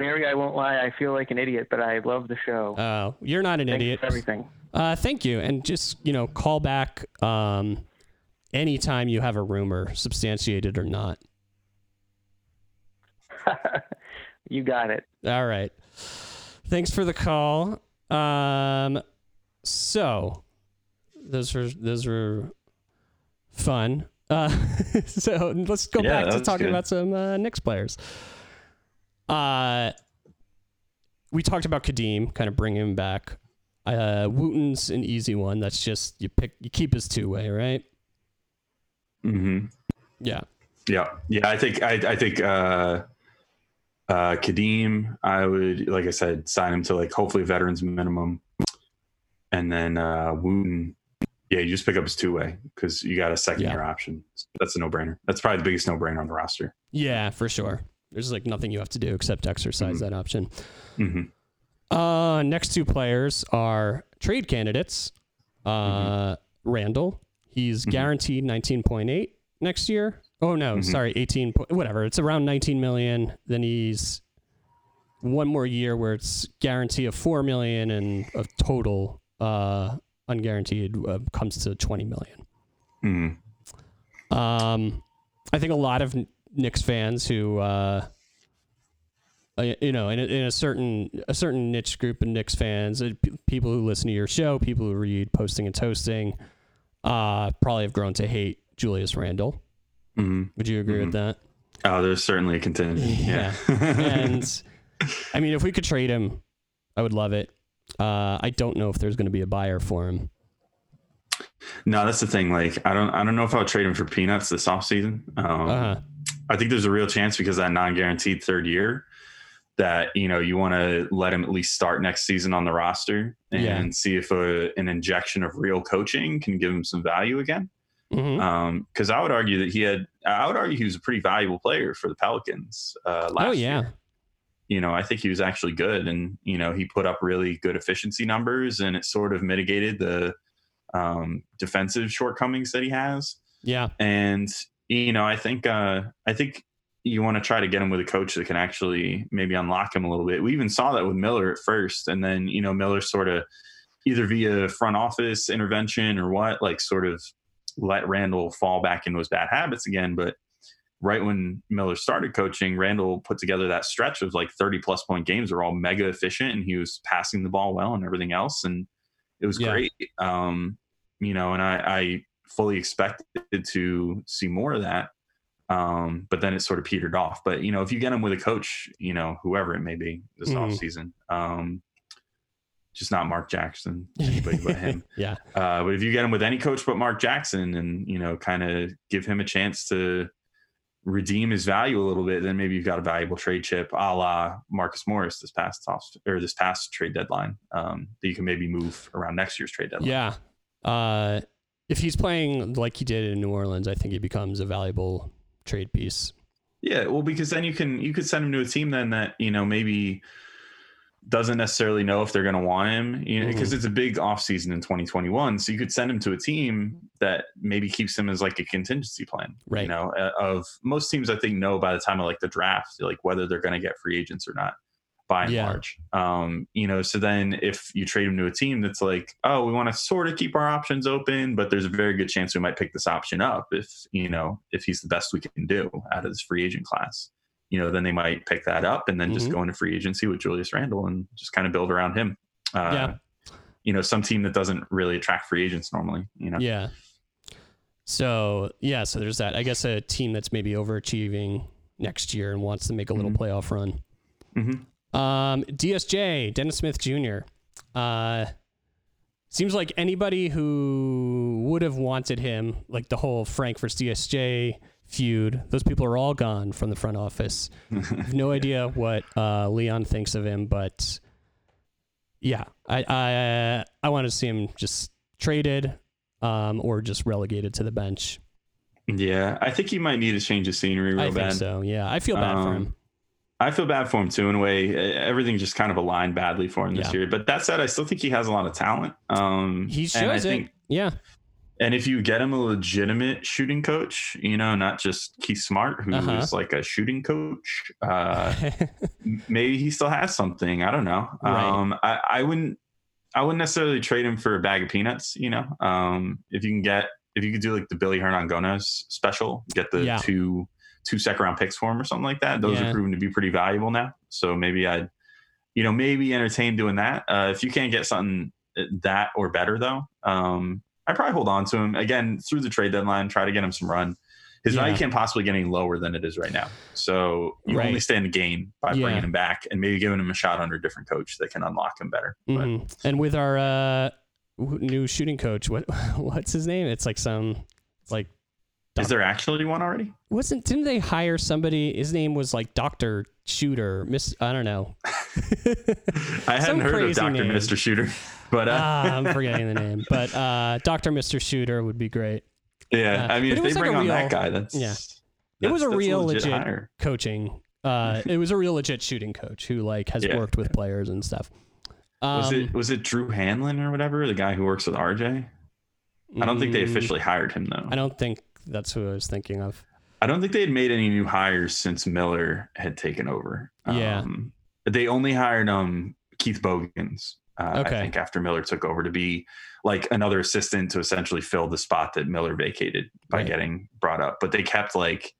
Larry, I won't lie. I feel like an idiot, but I love the show. Oh, you're not an Thanks idiot. for everything. Uh, thank you. And just, you know, call back um, anytime you have a rumor, substantiated or not. you got it. All right. Thanks for the call. Um, so those were those were fun. Uh, so let's go Yeah, back to talking good. about some uh, Knicks players. Uh, we talked about Kadeem, kind of bringing him back. Uh, Wooten's an easy one. That's just you pick, you keep his two way, right? Hmm Yeah. Yeah, yeah. I think I, I think uh, uh, Kadeem. I would like I said, sign him to like hopefully veterans minimum, and then uh, Wooten. Yeah, you just pick up his two way because you got a second Yeah. year option. That's a no brainer. That's probably the biggest no brainer on the roster. Yeah, for sure. There's like nothing you have to do except exercise Mhm. that option. hmm Uh, next two players are trade candidates. Uh, Mm-hmm. Randle, he's Mhm. guaranteed 19.8 next year. Oh no, Mhm. sorry, 18. po- Whatever. It's around 19 million. Then he's one more year where it's guarantee of four million and a total uh, unguaranteed uh, comes to 20 million. hmm Um, I think a lot of Knicks fans who, uh, uh, you know, in a, in a certain a certain niche group of Knicks fans, uh, people who listen to your show, people who read Posting and Toasting, uh, probably have grown to hate Julius Randle. hmm Would you agree with that? Oh, there's certainly a contingent. Yeah. and I mean, if we could trade him, I would love it. Uh, I don't know if there's going to be a buyer for him. no, that's the thing. Like, I don't, I don't know if I'll trade him for peanuts this offseason. Um, Uh, I think there's a real chance because that non-guaranteed third year that you know you want to let him at least start next season on the roster and Yeah. see if a, an injection of real coaching can give him some value again. Because I would argue that he had, I would argue he was a pretty valuable player for the Pelicans. Uh, last Oh yeah, year. you know, I think he was actually good, and you know, he put up really good efficiency numbers, and it sort of mitigated the um, defensive shortcomings that he has yeah, and you know i think uh i think you want to try to get him with a coach that can actually maybe unlock him a little bit we even saw that with miller at first and then you know miller sort of either via front office intervention or what like sort of let randle fall back into his bad habits again but right when miller started coaching randle put together that stretch of like 30 plus point games were all mega efficient and he was passing the ball well and everything else and it was Yeah. great um you know and i i fully expected to see more of that. Um, but then it sort of petered off. But you know, if you get him with a coach, you know, whoever it may be this Mhm. off season, um, just not Mark Jackson, anybody but him. yeah, Uh, but if you get him with any coach but Mark Jackson, and you know, kind of give him a chance to redeem his value a little bit, then maybe you've got a valuable trade chip, a la Marcus Morris this past off or this past trade deadline um, that you can maybe move around next year's trade deadline. Yeah. Uh, if he's playing like he did in New Orleans, I think he becomes a valuable trade piece. Yeah, well, because then you can you could send him to a team then that you know maybe doesn't necessarily know if they're going to want him, you know, because it's a big offseason in 2021. So you could send him to a team that maybe keeps him as like a contingency plan. Right. You know, uh, of most teams I think know by the time of like the draft, like whether they're going to get free agents or not. By and Yeah. large, um, you know. So then, if you trade him to a team that's like, oh, we want to sort of keep our options open, but there's a very good chance we might pick this option up if you know if he's the best we can do out of this free agent class you know, then they might pick that up and then just Mhm. go into free agency with Julius Randle and just kind of build around him. Uh, Yeah. You know, some team that doesn't really attract free agents normally. You know. Yeah. So yeah, so there's that. I guess a team that's maybe overachieving next year and wants to make a little Mhm. playoff run. hmm Um, DSJ, Dennis Smith Jr. Uh, seems like anybody who would have wanted him, like the whole Frank versus DSJ feud, those people are all gone from the front office. No idea what uh, Leon thinks of him, but yeah, I I I want to see him just traded um, or just relegated to the bench. Yeah, I think he might need a change of scenery real I think bad. so. Yeah, I feel bad for him. I feel bad for him too in a way. Everything just kind of aligned badly for him this Yeah. year. But that said, I still think he has a lot of talent. Um, He and I shows it. think- Yeah. And if you get him a legitimate shooting coach, you know, not just Keith Smart, who's Uh-huh. like a shooting coach, uh, maybe he still has something. I don't know. Right. Um, I, I wouldn't, I wouldn't necessarily trade him for a bag of peanuts. You know, um, if you can get, if you could do like the Billy Hernangomez special, get the Yeah. two two second round picks for him or something like that. Those Yeah. are proven to be pretty valuable now. So maybe I'd, you know, maybe entertain doing that. Uh, if you can't get something uh, that or better though, um, I probably hold on to him again through the trade deadline. Try to get him some run. His Yeah. value can't possibly get any lower than it is right now. So you Right. only stand to gain by Yeah. bringing him back and maybe giving him a shot under a different coach that can unlock him better. But Mhm. And with our uh, new shooting coach, what what's his name? It's like some, it's like is there actually one already? wasn't didn't they hire somebody? His name was like Doctor Shooter, Miss. I don't know. I hadn't heard of Doctor. Mister Shooter, but uh, ah, I'm forgetting the name, but uh, Doctor Mister Shooter would be great. yeah, uh, I mean, if they like bring on real- that guy, that's yeah. that's- It was a real legit hire. coaching. Uh, it was a real legit shooting coach who like has Yeah. worked with players and stuff. Um, Was it was it Drew Hanlen or whatever the guy who works with RJ? I don't think they mm, officially hired him though. I don't think that's who I was thinking of. I don't think they had made any new hires since Miller had taken over. Yeah. Um, they only hired um Keith Bogans. Uh, Okay. I think after Miller took over to be like another assistant to essentially fill the spot that Miller vacated by Right. getting brought up. But they kept like,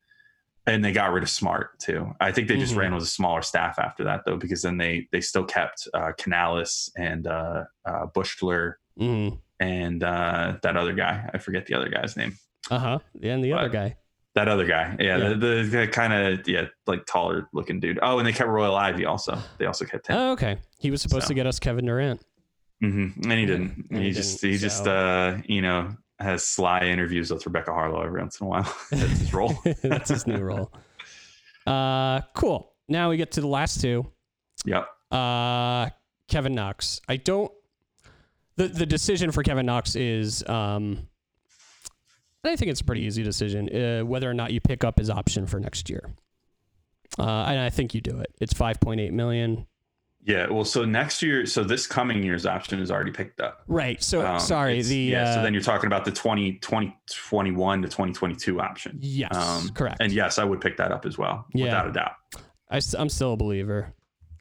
and they got rid of Smart too. I think they just Mhm. ran with a smaller staff after that though, because then they they still kept uh, Canales and uh, uh, Bushler Mm. and uh, that other guy. I forget the other guy's name. Uh huh. And the other guy. That other guy, yeah, Yeah. the, the, kind of yeah, like taller looking dude. Oh, and they kept Royal Ivey also. They also kept him, Oh, okay. He was supposed So. to get us Kevin Durant. Mm-hmm. and he didn't. And he, he just didn't, he just so- uh you know has sly interviews with Rebecca Haarlow every once in a while. That's his role. That's his new role. Uh, cool. Now we get to the last two. Yep. Uh, Kevin Knox. I don't. The the decision for Kevin Knox is um. I think it's a pretty easy decision uh, whether or not you pick up his option for next year. Uh, and I think you do it. It's five point eight million. Yeah. Well, so next year, so this coming year's option is already picked up. Right. So Um, sorry. The yeah. uh, so then you're talking about the 20, 2021 to 2022 option. yes, um, correct. And yes, I would pick that up as well, Yeah. without a doubt. I, am still a believer.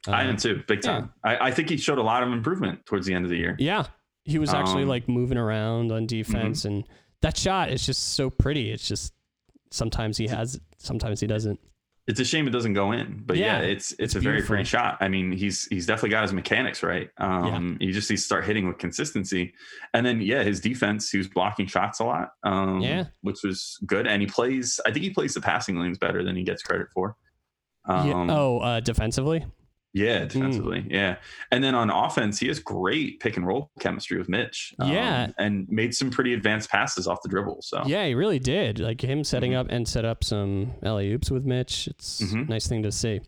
I Uh, am too, big yeah. time. I, I think he showed a lot of improvement towards the end of the year. Yeah, he was actually Um, like moving around on defense, Mm-hmm. and that shot is just so pretty. It's just sometimes he has, it, sometimes he doesn't. It's a shame it doesn't go in, but yeah, Yeah, it's it's, it's a very beautiful. pretty shot. I mean, he's he's definitely got his mechanics right. Um, He just needs to start hitting with consistency, and then yeah, his defense. He was blocking shots a lot, um, Yeah. which was good. And he plays. I think he plays the passing lanes better than he gets credit for. Um, yeah. Oh, uh, defensively. Yeah, defensively, yeah. And then on offense, he has great pick and roll chemistry with Mitch. um, Yeah. and made some pretty advanced passes off the dribble. So Yeah, he really did. Like him setting Mhm. up and set up some alley oops with Mitch. It's Mhm. a nice thing to see.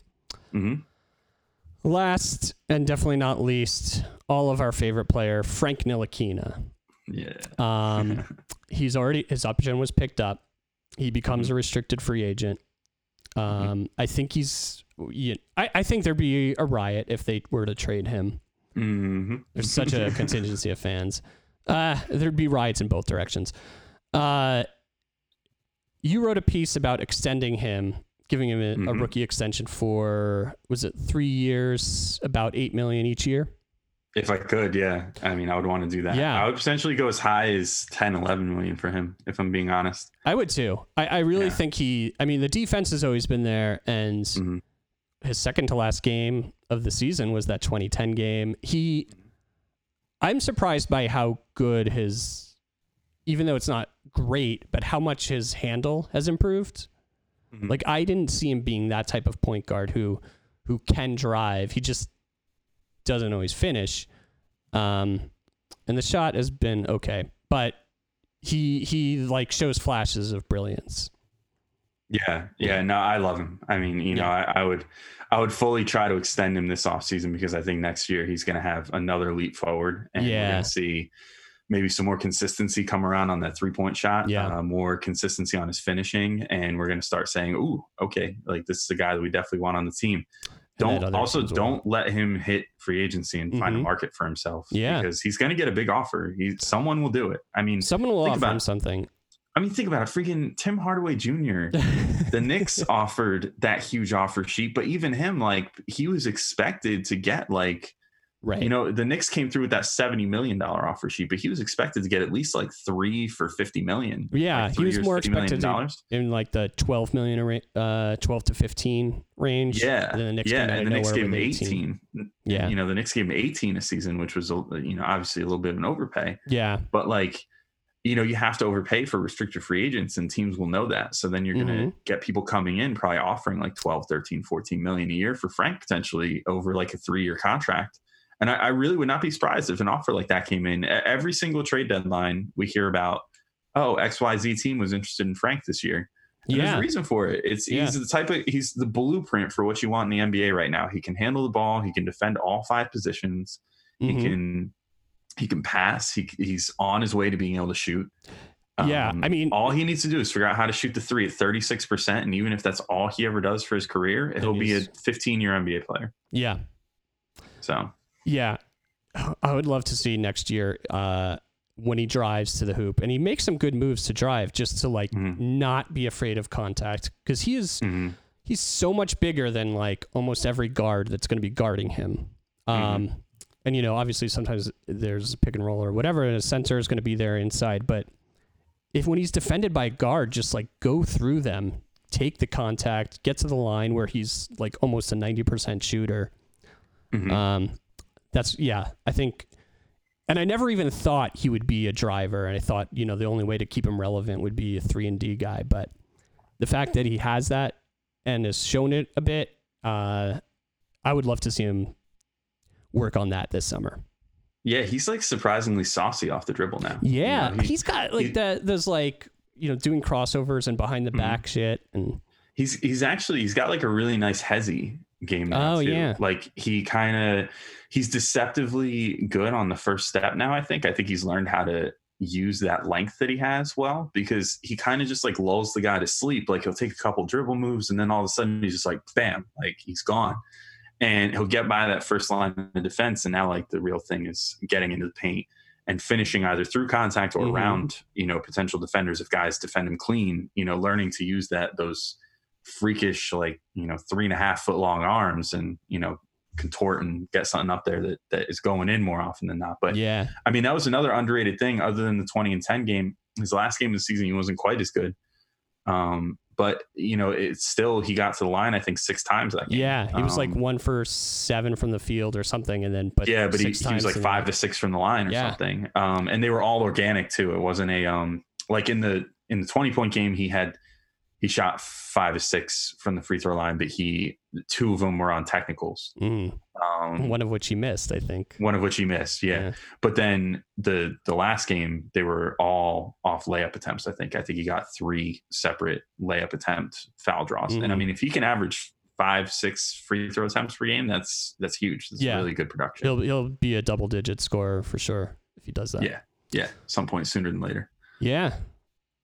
hmm Last and definitely not least, all of our favorite player, Frank Ntilikina. yeah, Um, he's already his option was picked up. He becomes Mm-hmm. a restricted free agent. Um, I think he's. Yeah, I, I think there'd be a riot if they were to trade him. hmm There's such a contingency of fans. Uh, there'd be riots in both directions. Uh, you wrote a piece about extending him, giving him a, a Mhm. rookie extension for was it three years, about eight million each year. If I could, yeah. I mean, I would want to do that. Yeah. I would potentially go as high as 10, 11 million for him, if I'm being honest. I would too. I, I really Yeah. think he. I mean, the defense has always been there, and Mhm. his second to last game of the season was that 2010 game. He, I'm surprised by how good his, even though it's not great, but how much his handle has improved. Mhm. Like I didn't see him being that type of point guard who, who can drive. He just doesn't always finish. Um, and the shot has been okay, but he he like shows flashes of brilliance. Yeah, yeah, no, I love him. I mean, you know, Yeah. I, I would, I would fully try to extend him this offseason because I think next year he's going to have another leap forward, and we're going to see maybe some more consistency come around on that three point shot, Yeah. uh, more consistency on his finishing, and we're going to start saying, "Ooh, okay, like this is a guy that we definitely want on the team." Don't also don't let him hit free agency and find a mm-hmm. market for himself. Yeah. because he's going to get a big offer. He someone will do it. I mean, Someone will Think offer about him something. I mean, think about it. Freaking Tim Hardaway Jr. the Knicks offered that huge offer sheet, but even him, like he was expected to get like right. you know, the Knicks came through with that seventy million dollar offer sheet, but he was expected to get at least like three for fifty million. Yeah, like he was years, more 50 million expected dollars. in like the 12 million, uh, 12 to 15 range. Yeah, And the Knicks yeah, and the Knicks gave him with eighteen. Yeah. you know, the Knicks gave him eighteen a season, which was you know obviously a little bit of an overpay. Yeah. but like you know you have to overpay for restricted free agents and teams will know that so then you're going Mm-hmm. to get people coming in probably offering like 12 13 14 million a year for frank potentially over like a three year contract and I, I really would not be surprised if an offer like that came in every single trade deadline we hear about oh xyz team was interested in frank this year and there's a reason for it it's Yeah. he's the type of he's the blueprint for what you want in the nba right now he can handle the ball he can defend all five positions Mhm. he can he can pass. He he's on his way to being able to shoot. Yeah, Um, I mean- all he needs to do is figure out how to shoot the three at thirty six percent, and even if that's all he ever does for his career, he'll be a fifteen year NBA player. Yeah. So Yeah. I would love to see next year uh, when he drives to the hoop and he makes some good moves to drive just to like Mhm. not be afraid of contact because he is mhm. he's so much bigger than like almost every guard that's going to be guarding him. Um, and you know, obviously sometimes there's a pick and roll or whatever, and a center is going to be there inside. But if when he's defended by a guard, just like go through them, take the contact, get to the line where he's like almost a ninety percent shooter. Mhm. Um, that's yeah, I think. And I never even thought he would be a driver, and I thought you know the only way to keep him relevant would be a three and D guy. But the fact that he has that and has shown it a bit, uh, I would love to see him work on that this summer. yeah, he's like surprisingly saucy off the dribble now. You Yeah, know, he- he's got like he- the those like you know doing crossovers and behind the Mhm. back shit, and he's he's actually he's got like a really nice hezzy game Oh, too. yeah. like he kind of he's deceptively good on the first step now i think i think he's learned how to use that length that he has well because he kind of just like lulls the guy to sleep like he'll take a couple dribble moves and then all of a sudden he's just like bam like he's gone and he'll get by that first line of defense and now like the real thing is getting into the paint and finishing either through contact or Mhm. around you know potential defenders if guys defend him clean you know learning to use that those freakish like you know three and a half foot long arms and you know contort and get something up there that, that is going in more often than not but yeah, i mean that was another underrated thing other than the 20 and 10 game his last game of the season he wasn't quite as good um but you know it's still he got to the line i think six times that game yeah, he was like Um, one for seven from the field or something, and then but yeah, but he, he was like five to six from the line or Yeah. something. Um, and they were all organic too. It wasn't a um like in the in the twenty point game he had he shot five to six from the free throw line, but he two of them were on technicals. Mm, Um, one of which he missed, I think. one of which he missed, yeah. Yeah. But then the the last game they were all off layup attempts. I think I think he got three separate layup attempt foul draws. And I Mhm. mean, if he can average five six free throw attempts per game, that's that's huge. That's Yeah. really good production. He'll he'll be a double digit scorer for sure if he does that. Yeah. Yeah. Some point sooner than later. Yeah.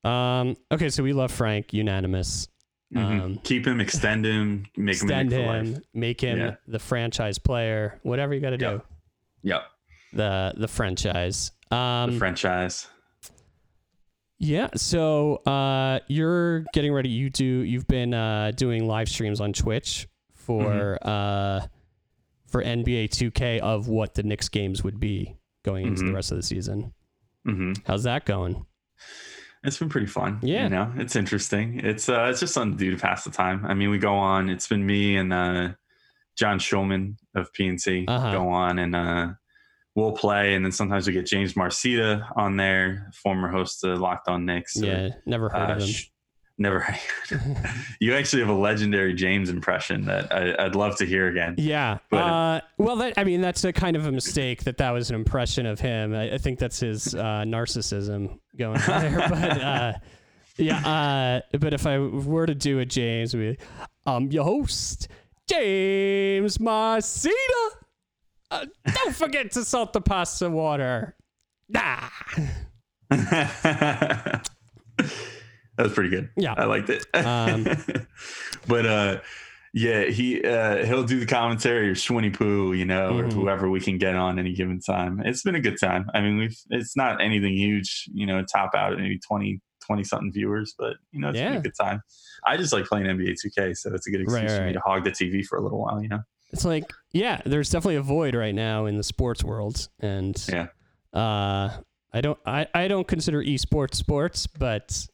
Um, okay, so we love Frank, unanimous. Mhm. Um, Keep him, extend him, make Extend him him, life. make him Yeah. the franchise player, whatever you got to do. Yep. The the franchise. Um, The franchise. yeah. So uh, you're getting ready. You do. You've been uh, doing live streams on Twitch for Mm-hmm. uh, for NBA 2K of what the Knicks games would be going into the Mhm. rest of the season. hmm How's that going? It's been pretty fun. Yeah. You know, it's interesting. It's uh it's just something to do to pass the time. I mean, we go on, it's been me and uh John Schulman of PNC Uh-huh. go on and uh we'll play and then sometimes we get James Marcita on there, former host of Locked On Knicks. or, yeah, never heard uh, of him. sh- never you actually have a legendary James impression that I, I'd love to hear again. Yeah. But- uh, well, that, I mean, that's a kind of a mistake that that was an impression of him. I, I think that's his uh, narcissism going on there. but uh, yeah. Uh, but if I were to do a James, would be, I'm your host, James Marcita. Uh, don't forget to salt the pasta water. Ah. that was pretty good. Yeah. I liked it. Um, but uh yeah, he uh he'll do the commentary or Schwinny Poo, you know, Mhm. or whoever we can get on any given time. It's been a good time. I mean, we've it's not anything huge, you know, top out at maybe 20 20 something viewers, but you know, it's been a good time. I just like playing NBA 2K, so it's a good excuse Right, for right. me to hog the TV for a little while, you know. It's like, yeah, there's definitely a void right now in the sports world, and Yeah. uh, I don't, I, I don't consider esports sports, but,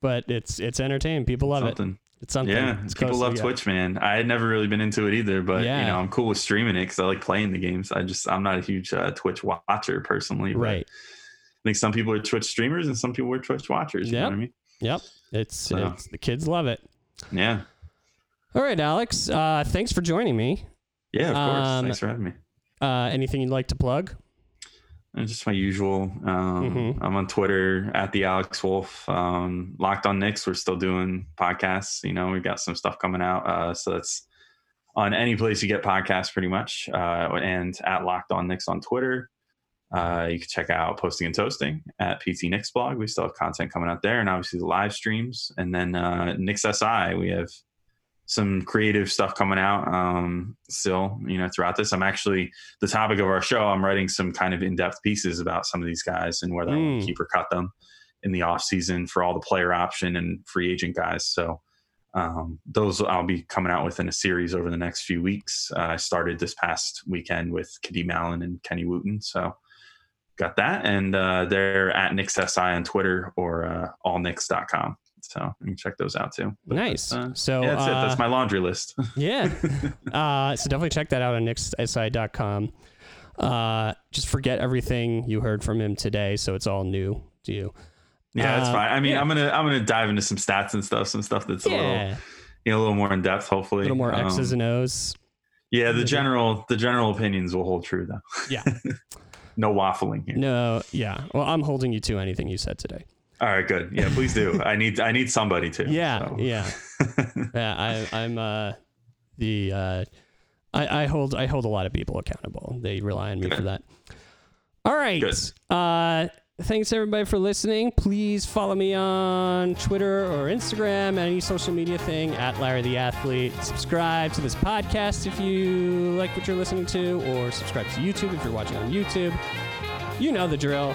but it's it's entertaining. People love it. It's something. Yeah, It's people love. Twitch, man. I had never really been into it either, but Yeah. you know, I'm cool with streaming it because I like playing the games. I just I'm not a huge uh, Twitch watcher personally. Right. I think some people are Twitch streamers and some people are Twitch watchers. You know Yep. what I mean? Yep. It's, So. it's the kids love it. Yeah. All right, Alex. Uh, thanks for joining me. Yeah, of course. Um, Thanks for having me. Uh, anything you'd like to plug? And just my usual. Um, Mhm. I'm on Twitter at the Alex Wolf. Um, Locked on Knicks. We're still doing podcasts. You know, we've got some stuff coming out. Uh, so that's on any place you get podcasts, pretty much. Uh, and at Locked on Knicks on Twitter. Uh, you can check out Posting and Toasting at PT Knicks blog. We still have content coming out there, and obviously the live streams. And then uh, Knicks SI, we have some creative stuff coming out um, still. You know, throughout this, I'm actually the topic of our show. I'm writing some kind of in-depth pieces about some of these guys and whether I Mm. to keep or cut them in the off season for all the player option and free agent guys. So um, those I'll be coming out with in a series over the next few weeks. Uh, I started this past weekend with Kadeem Allen and Kenny Wooten. So got that. And uh, they're at KnicksSI on Twitter or uh, allnix.com. So you can check those out too. But Nice. uh, so yeah, that's it. uh, That's my laundry list. Yeah. uh, so definitely check that out on nixsi.com. Uh, just forget everything you heard from him today, so it's all new to you. yeah, that's Uh, fine. I mean, yeah. I'm gonna I'm gonna dive into some stats and stuff, some stuff that's a little you know, a little more in depth, hopefully. a little more X's Um, and O's. yeah, the general the general opinions will hold true though. Yeah. no waffling here. No, yeah. Well, I'm holding you to anything you said today. All right, good. Yeah, please do. I need I need somebody to. Yeah, so. yeah, yeah. I, I'm uh, the uh, I, I hold I hold a lot of people accountable. They rely on me for that. All right. Good. Uh, thanks everybody for listening. Please follow me on Twitter or Instagram, any social media thing at Larry the Athlete. Subscribe to this podcast if you like what you're listening to, or subscribe to YouTube if you're watching on YouTube. You know the drill.